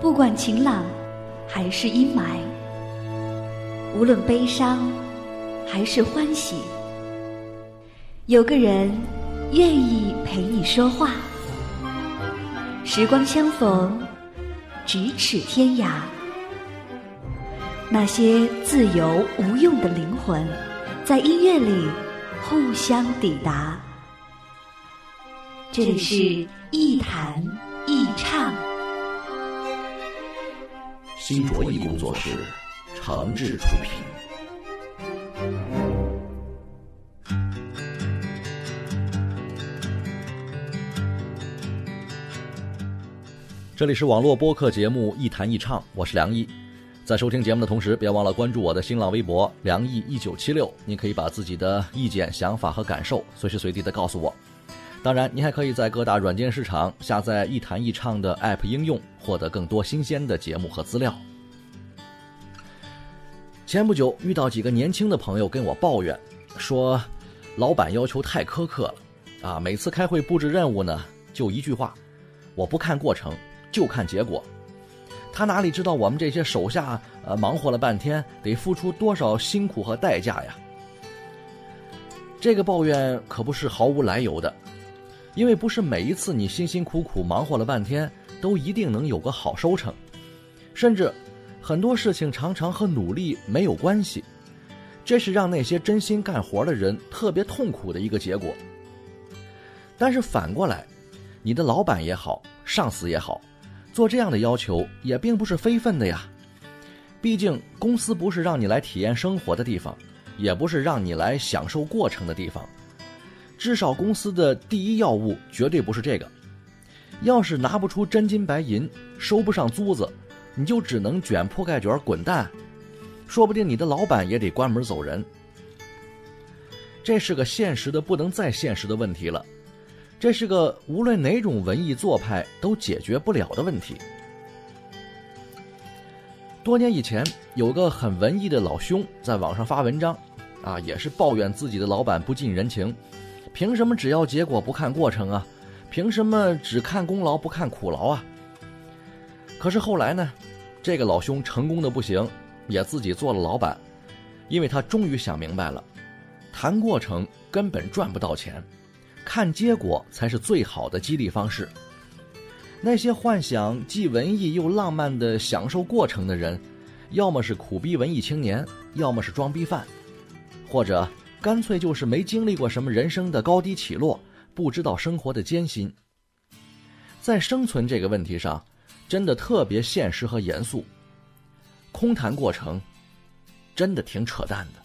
不管晴朗还是阴霾，无论悲伤还是欢喜，有个人愿意陪你说话。时光相逢，咫尺天涯。那些自由无用的灵魂，在音乐里互相抵达。这里是一弹一唱。新卓艺工作室，诚挚出品。这里是网络播客节目《一弹一唱》，我是梁毅。在收听节目的同时，别忘了关注我的新浪微博“梁毅一九七六”，您可以把自己的意见、想法和感受随时随地的告诉我。当然，你还可以在各大软件市场下载一弹一唱的 App 应用，获得更多新鲜的节目和资料。前不久遇到几个年轻的朋友跟我抱怨，说老板要求太苛刻了，啊，每次开会布置任务呢，就一句话，我不看过程，就看结果。他哪里知道我们这些手下呃忙活了半天得付出多少辛苦和代价呀？这个抱怨可不是毫无来由的。因为不是每一次你辛辛苦苦忙活了半天，都一定能有个好收成，甚至很多事情常常和努力没有关系，这是让那些真心干活的人特别痛苦的一个结果。但是反过来，你的老板也好，上司也好，做这样的要求也并不是非分的呀。毕竟公司不是让你来体验生活的地方，也不是让你来享受过程的地方。至少公司的第一要务绝对不是这个。要是拿不出真金白银，收不上租子，你就只能卷铺盖卷滚蛋，说不定你的老板也得关门走人。这是个现实的不能再现实的问题了，这是个无论哪种文艺做派都解决不了的问题。多年以前，有个很文艺的老兄在网上发文章，啊，也是抱怨自己的老板不近人情。凭什么只要结果不看过程啊？凭什么只看功劳不看苦劳啊？可是后来呢，这个老兄成功的不行，也自己做了老板，因为他终于想明白了，谈过程根本赚不到钱，看结果才是最好的激励方式。那些幻想既文艺又浪漫的享受过程的人，要么是苦逼文艺青年，要么是装逼犯，或者。干脆就是没经历过什么人生的高低起落，不知道生活的艰辛。在生存这个问题上，真的特别现实和严肃。空谈过程，真的挺扯淡的。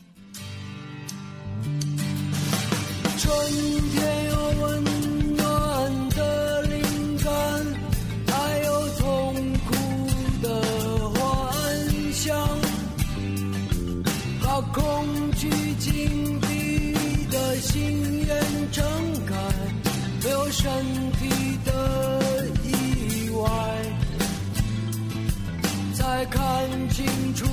身体的意外，才看清楚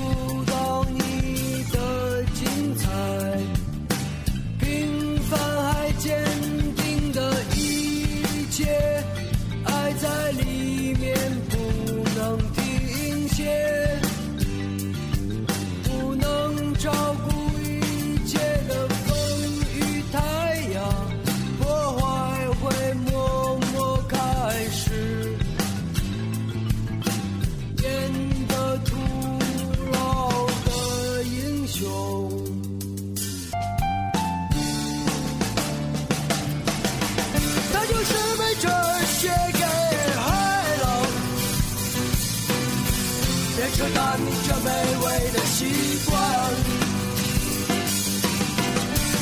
别承这卑微的习惯，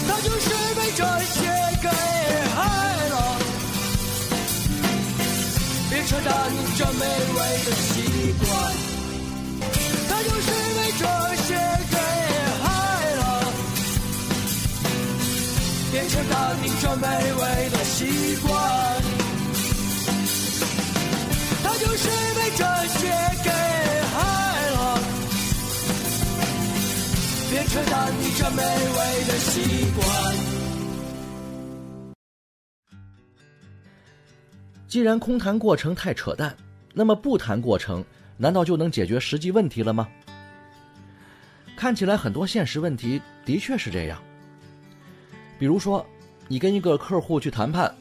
他就是被这些给害了。别承担你这卑微的习惯，他就是被这些给害了。别承担你这卑微的习惯，他就是被这些给。这美味的习惯。既然空谈过程太扯淡，那么不谈过程，难道就能解决实际问题了吗？看起来很多现实问题的确是这样。比如说，你跟一个客户去谈判，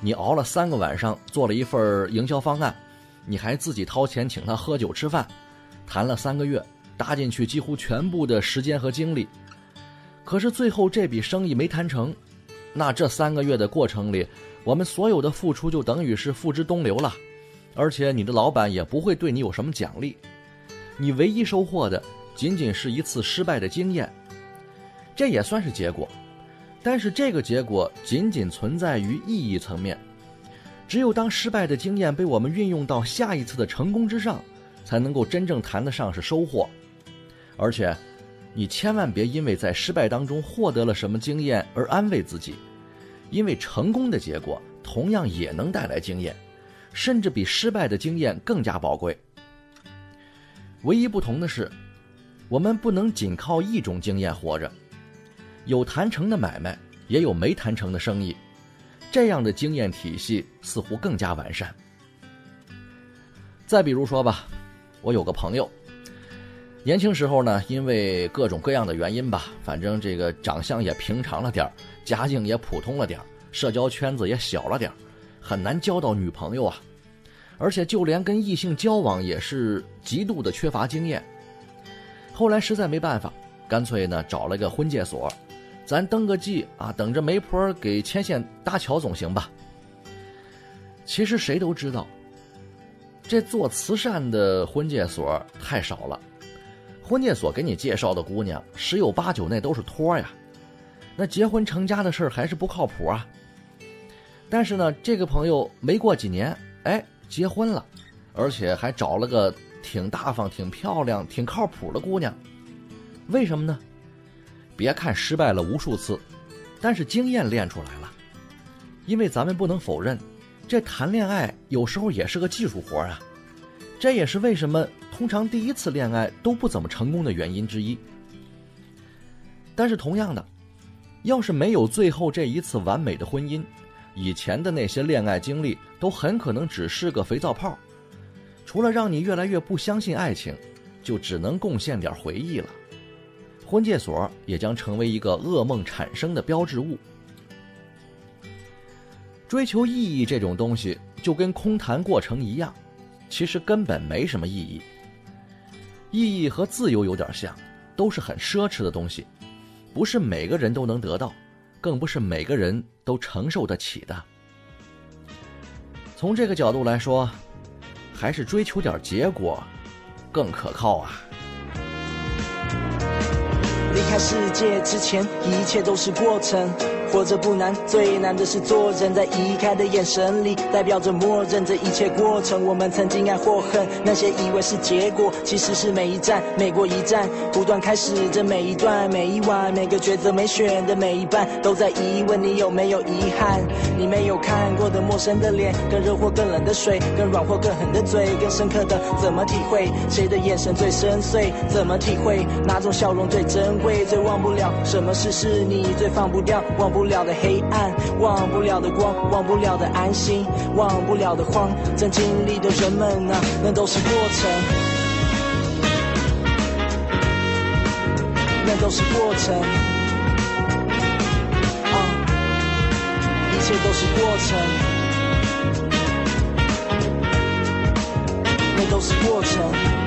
你熬了三个晚上做了一份营销方案，你还自己掏钱请他喝酒吃饭，谈了三个月，搭进去几乎全部的时间和精力，可是最后这笔生意没谈成，那这三个月的过程里，我们所有的付出就等于是付之东流了。而且你的老板也不会对你有什么奖励，你唯一收获的仅仅是一次失败的经验，这也算是结果。但是这个结果仅仅存在于意义层面，只有当失败的经验被我们运用到下一次的成功之上，才能够真正谈得上是收获。而且，你千万别因为在失败当中获得了什么经验而安慰自己，因为成功的结果同样也能带来经验。甚至比失败的经验更加宝贵。唯一不同的是，我们不能仅靠一种经验活着，有谈成的买卖，也有没谈成的生意，这样的经验体系似乎更加完善。再比如说吧，我有个朋友，年轻时候呢，因为各种各样的原因吧，反正这个长相也平常了点家境也普通了点社交圈子也小了点很难交到女朋友啊，而且就连跟异性交往也是极度的缺乏经验。后来实在没办法，干脆呢找了个婚介所，咱登个记啊，等着媒婆给牵线搭桥总行吧。其实谁都知道，这做慈善的婚介所太少了，婚介所给你介绍的姑娘十有八九那都是托呀，那结婚成家的事还是不靠谱啊。但是呢，这个朋友没过几年，哎，结婚了，而且还找了个挺大方、挺漂亮、挺靠谱的姑娘。为什么呢？别看失败了无数次，但是经验练出来了。因为咱们不能否认，这谈恋爱有时候也是个技术活啊。这也是为什么通常第一次恋爱都不怎么成功的原因之一。但是同样的，要是没有最后这一次完美的婚姻，以前的那些恋爱经历都很可能只是个肥皂泡，除了让你越来越不相信爱情，就只能贡献点回忆了。婚介所也将成为一个噩梦产生的标志物。追求意义这种东西，就跟空谈过程一样，其实根本没什么意义。意义和自由有点像，都是很奢侈的东西，不是每个人都能得到。更不是每个人都承受得起的。从这个角度来说，还是追求点结果更可靠啊。离开世界之前，一切都是过程。活着不难，最难的是做人。在移开的眼神里，代表着默认这一切过程。我们曾经爱或恨，那些以为是结果，其实是每一站，每过一站，不断开始这每一段，每一晚，每个抉择没选的每一半，都在疑问你有没有遗憾？你没有看过的陌生的脸，更热或更冷的水，更软或更狠的嘴，更深刻的怎么体会？谁的眼神最深邃？怎么体会？哪种笑容最珍贵？最忘不了？什么事是你最放不掉？忘不。不了的黑暗，忘不了的光，忘不了的安心，忘不了的慌。正经历的人们啊，那都是过程，那都是过程。啊，一切都是过程，那都是过程。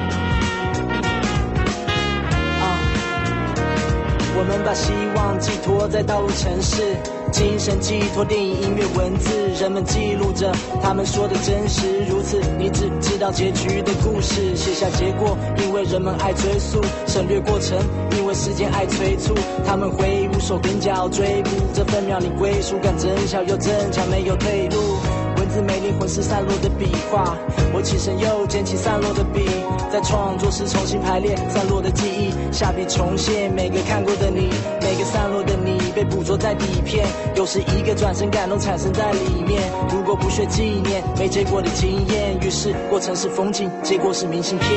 我们把希望寄托在道路城市，精神寄托电影、音乐、文字，人们记录着他们说的真实如此。你只知道结局的故事，写下结果，因为人们爱追溯；省略过程，因为时间爱催促。他们挥舞手跟脚追捕，这分秒里归属感真巧又真强，没有退路。文字没灵，魂是散落的笔画。我起身又捡起散落的笔，在创作时重新排列散落的记忆，下笔重现每个看过的你，每个散落的你被捕捉在底片。又是一个转身，感动产生在里面。如果不学纪念，没结果的经验，于是过程是风景，结果是明信片。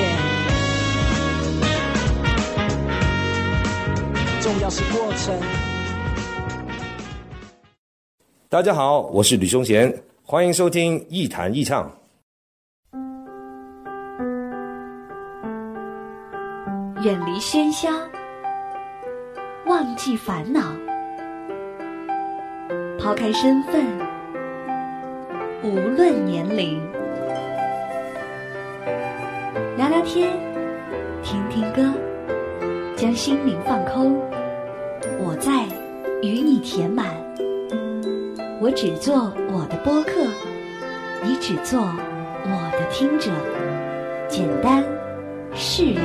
重要是过程。大家好，我是吕雄贤。欢迎收听《一谈一唱》。远离喧嚣，忘记烦恼，抛开身份，无论年龄，聊聊天，听听歌，将心灵放空。我在与你填满，我只做我的播客，你只做我的听者，简单释然。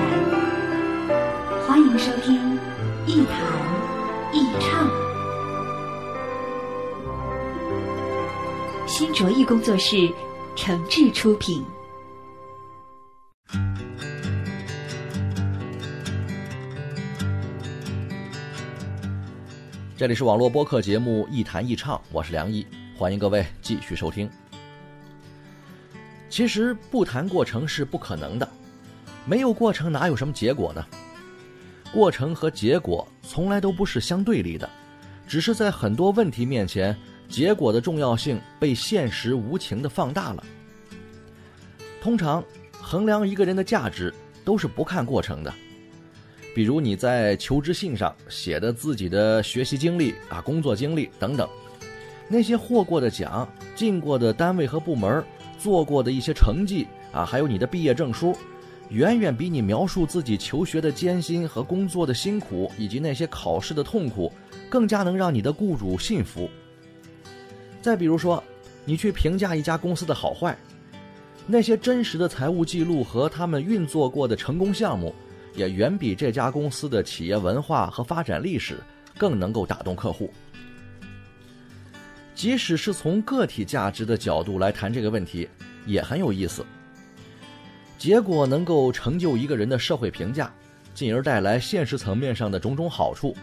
欢迎收听一谈一唱，新卓艺工作室诚挚出品。这里是网络播客节目《一谈一唱》，我是梁毅，欢迎各位继续收听。其实不谈过程是不可能的，没有过程哪有什么结果呢？过程和结果从来都不是相对立的，只是在很多问题面前，结果的重要性被现实无情的放大了。通常衡量一个人的价值都是不看过程的。比如你在求职信上写的自己的学习经历啊、工作经历等等，那些获过的奖、进过的单位和部门、做过的一些成绩啊，还有你的毕业证书，远远比你描述自己求学的艰辛和工作的辛苦，以及那些考试的痛苦，更加能让你的雇主信服。再比如说，你去评价一家公司的好坏，那些真实的财务记录和他们运作过的成功项目。也远比这家公司的企业文化和发展历史更能够打动客户。即使是从个体价值的角度来谈这个问题，也很有意思。结果能够成就一个人的社会评价，进而带来现实层面上的种种好处；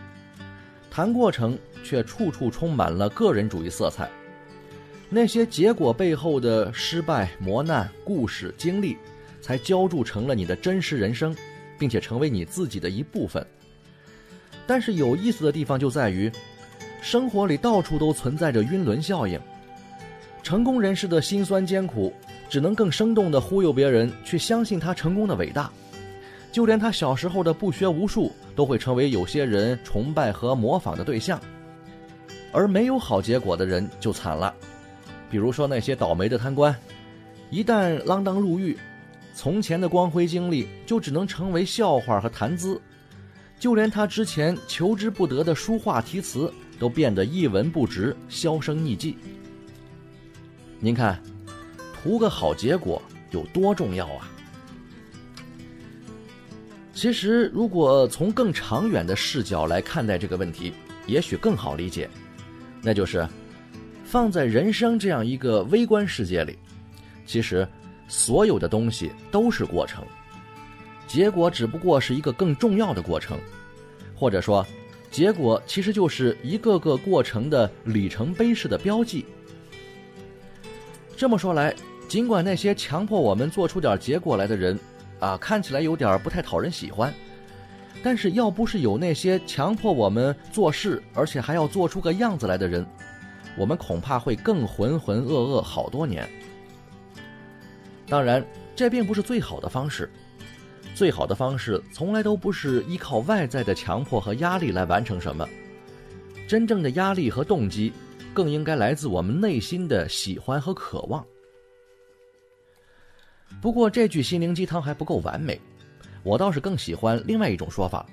谈过程却处处充满了个人主义色彩。那些结果背后的失败、磨难、故事、经历，才浇筑成了你的真实人生。并且成为你自己的一部分。但是有意思的地方就在于，生活里到处都存在着晕轮效应。成功人士的辛酸艰苦，只能更生动地忽悠别人去相信他成功的伟大。就连他小时候的不学无术，都会成为有些人崇拜和模仿的对象。而没有好结果的人就惨了，比如说那些倒霉的贪官，一旦锒铛入狱。从前的光辉经历就只能成为笑话和谈资，就连他之前求之不得的书画题词都变得一文不值，销声匿迹。您看，图个好结果有多重要啊！其实，如果从更长远的视角来看待这个问题，也许更好理解，那就是放在人生这样一个微观世界里，其实。所有的东西都是过程，结果只不过是一个更重要的过程，或者说，结果其实就是一个个过程的里程碑式的标记。这么说来，尽管那些强迫我们做出点结果来的人，啊，看起来有点不太讨人喜欢，但是要不是有那些强迫我们做事，而且还要做出个样子来的人，我们恐怕会更浑浑噩噩好多年。当然，这并不是最好的方式。最好的方式从来都不是依靠外在的强迫和压力来完成什么。真正的压力和动机，更应该来自我们内心的喜欢和渴望。不过，这句心灵鸡汤还不够完美，我倒是更喜欢另外一种说法：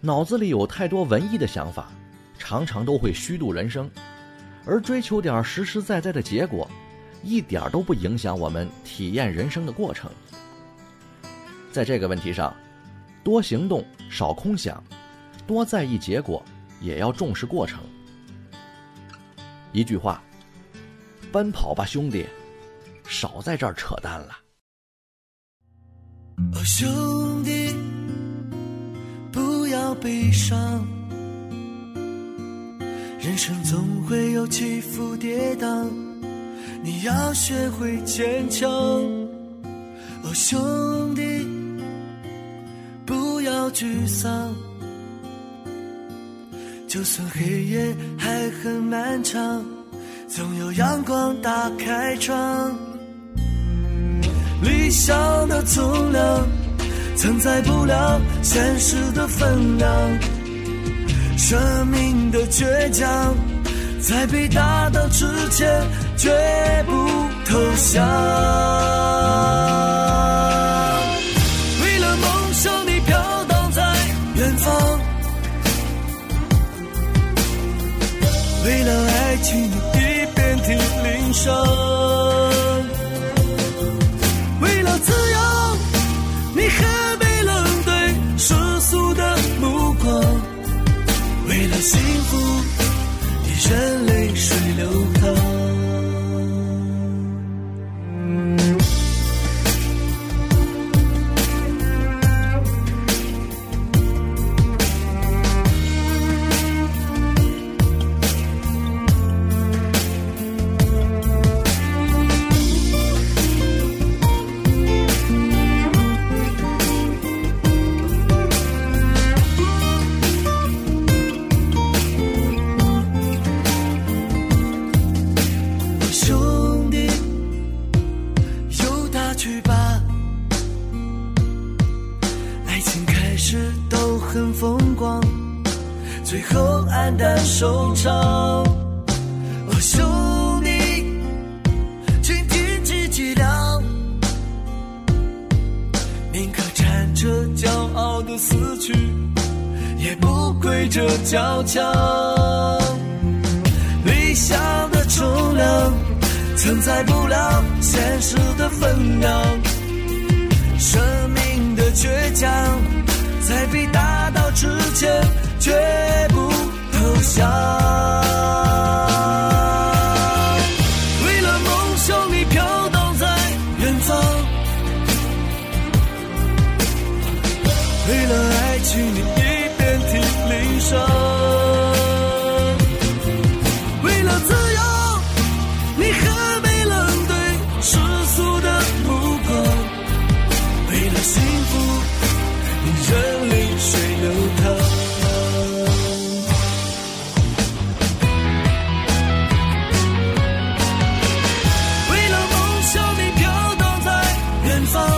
脑子里有太多文艺的想法，常常都会虚度人生，而追求点实实在在的结果。一点都不影响我们体验人生的过程。在这个问题上，多行动，少空想，多在意结果，也要重视过程。一句话，奔跑吧，兄弟，少在这儿扯淡了。兄弟，不要悲伤，人生总会有起伏跌宕。你要学会坚强，哦，兄弟，不要沮丧。就算黑夜还很漫长，总有阳光打开窗。理想的重量承载不了现实的分量，生命的倔强，在被打倒之前绝不投降。为了梦想，你飘荡在远方；为了爱情，你一遍体鳞伤；为了自由，你还没冷对世俗的目光；为了幸福，眼泪。风光，最后黯淡收场。哦，兄弟，请挺起脊梁，宁可站着骄傲的死去，也不跪着交枪。理想的重量承载不了现实的分量，生命的倔强在被打之前绝不投降。and fall.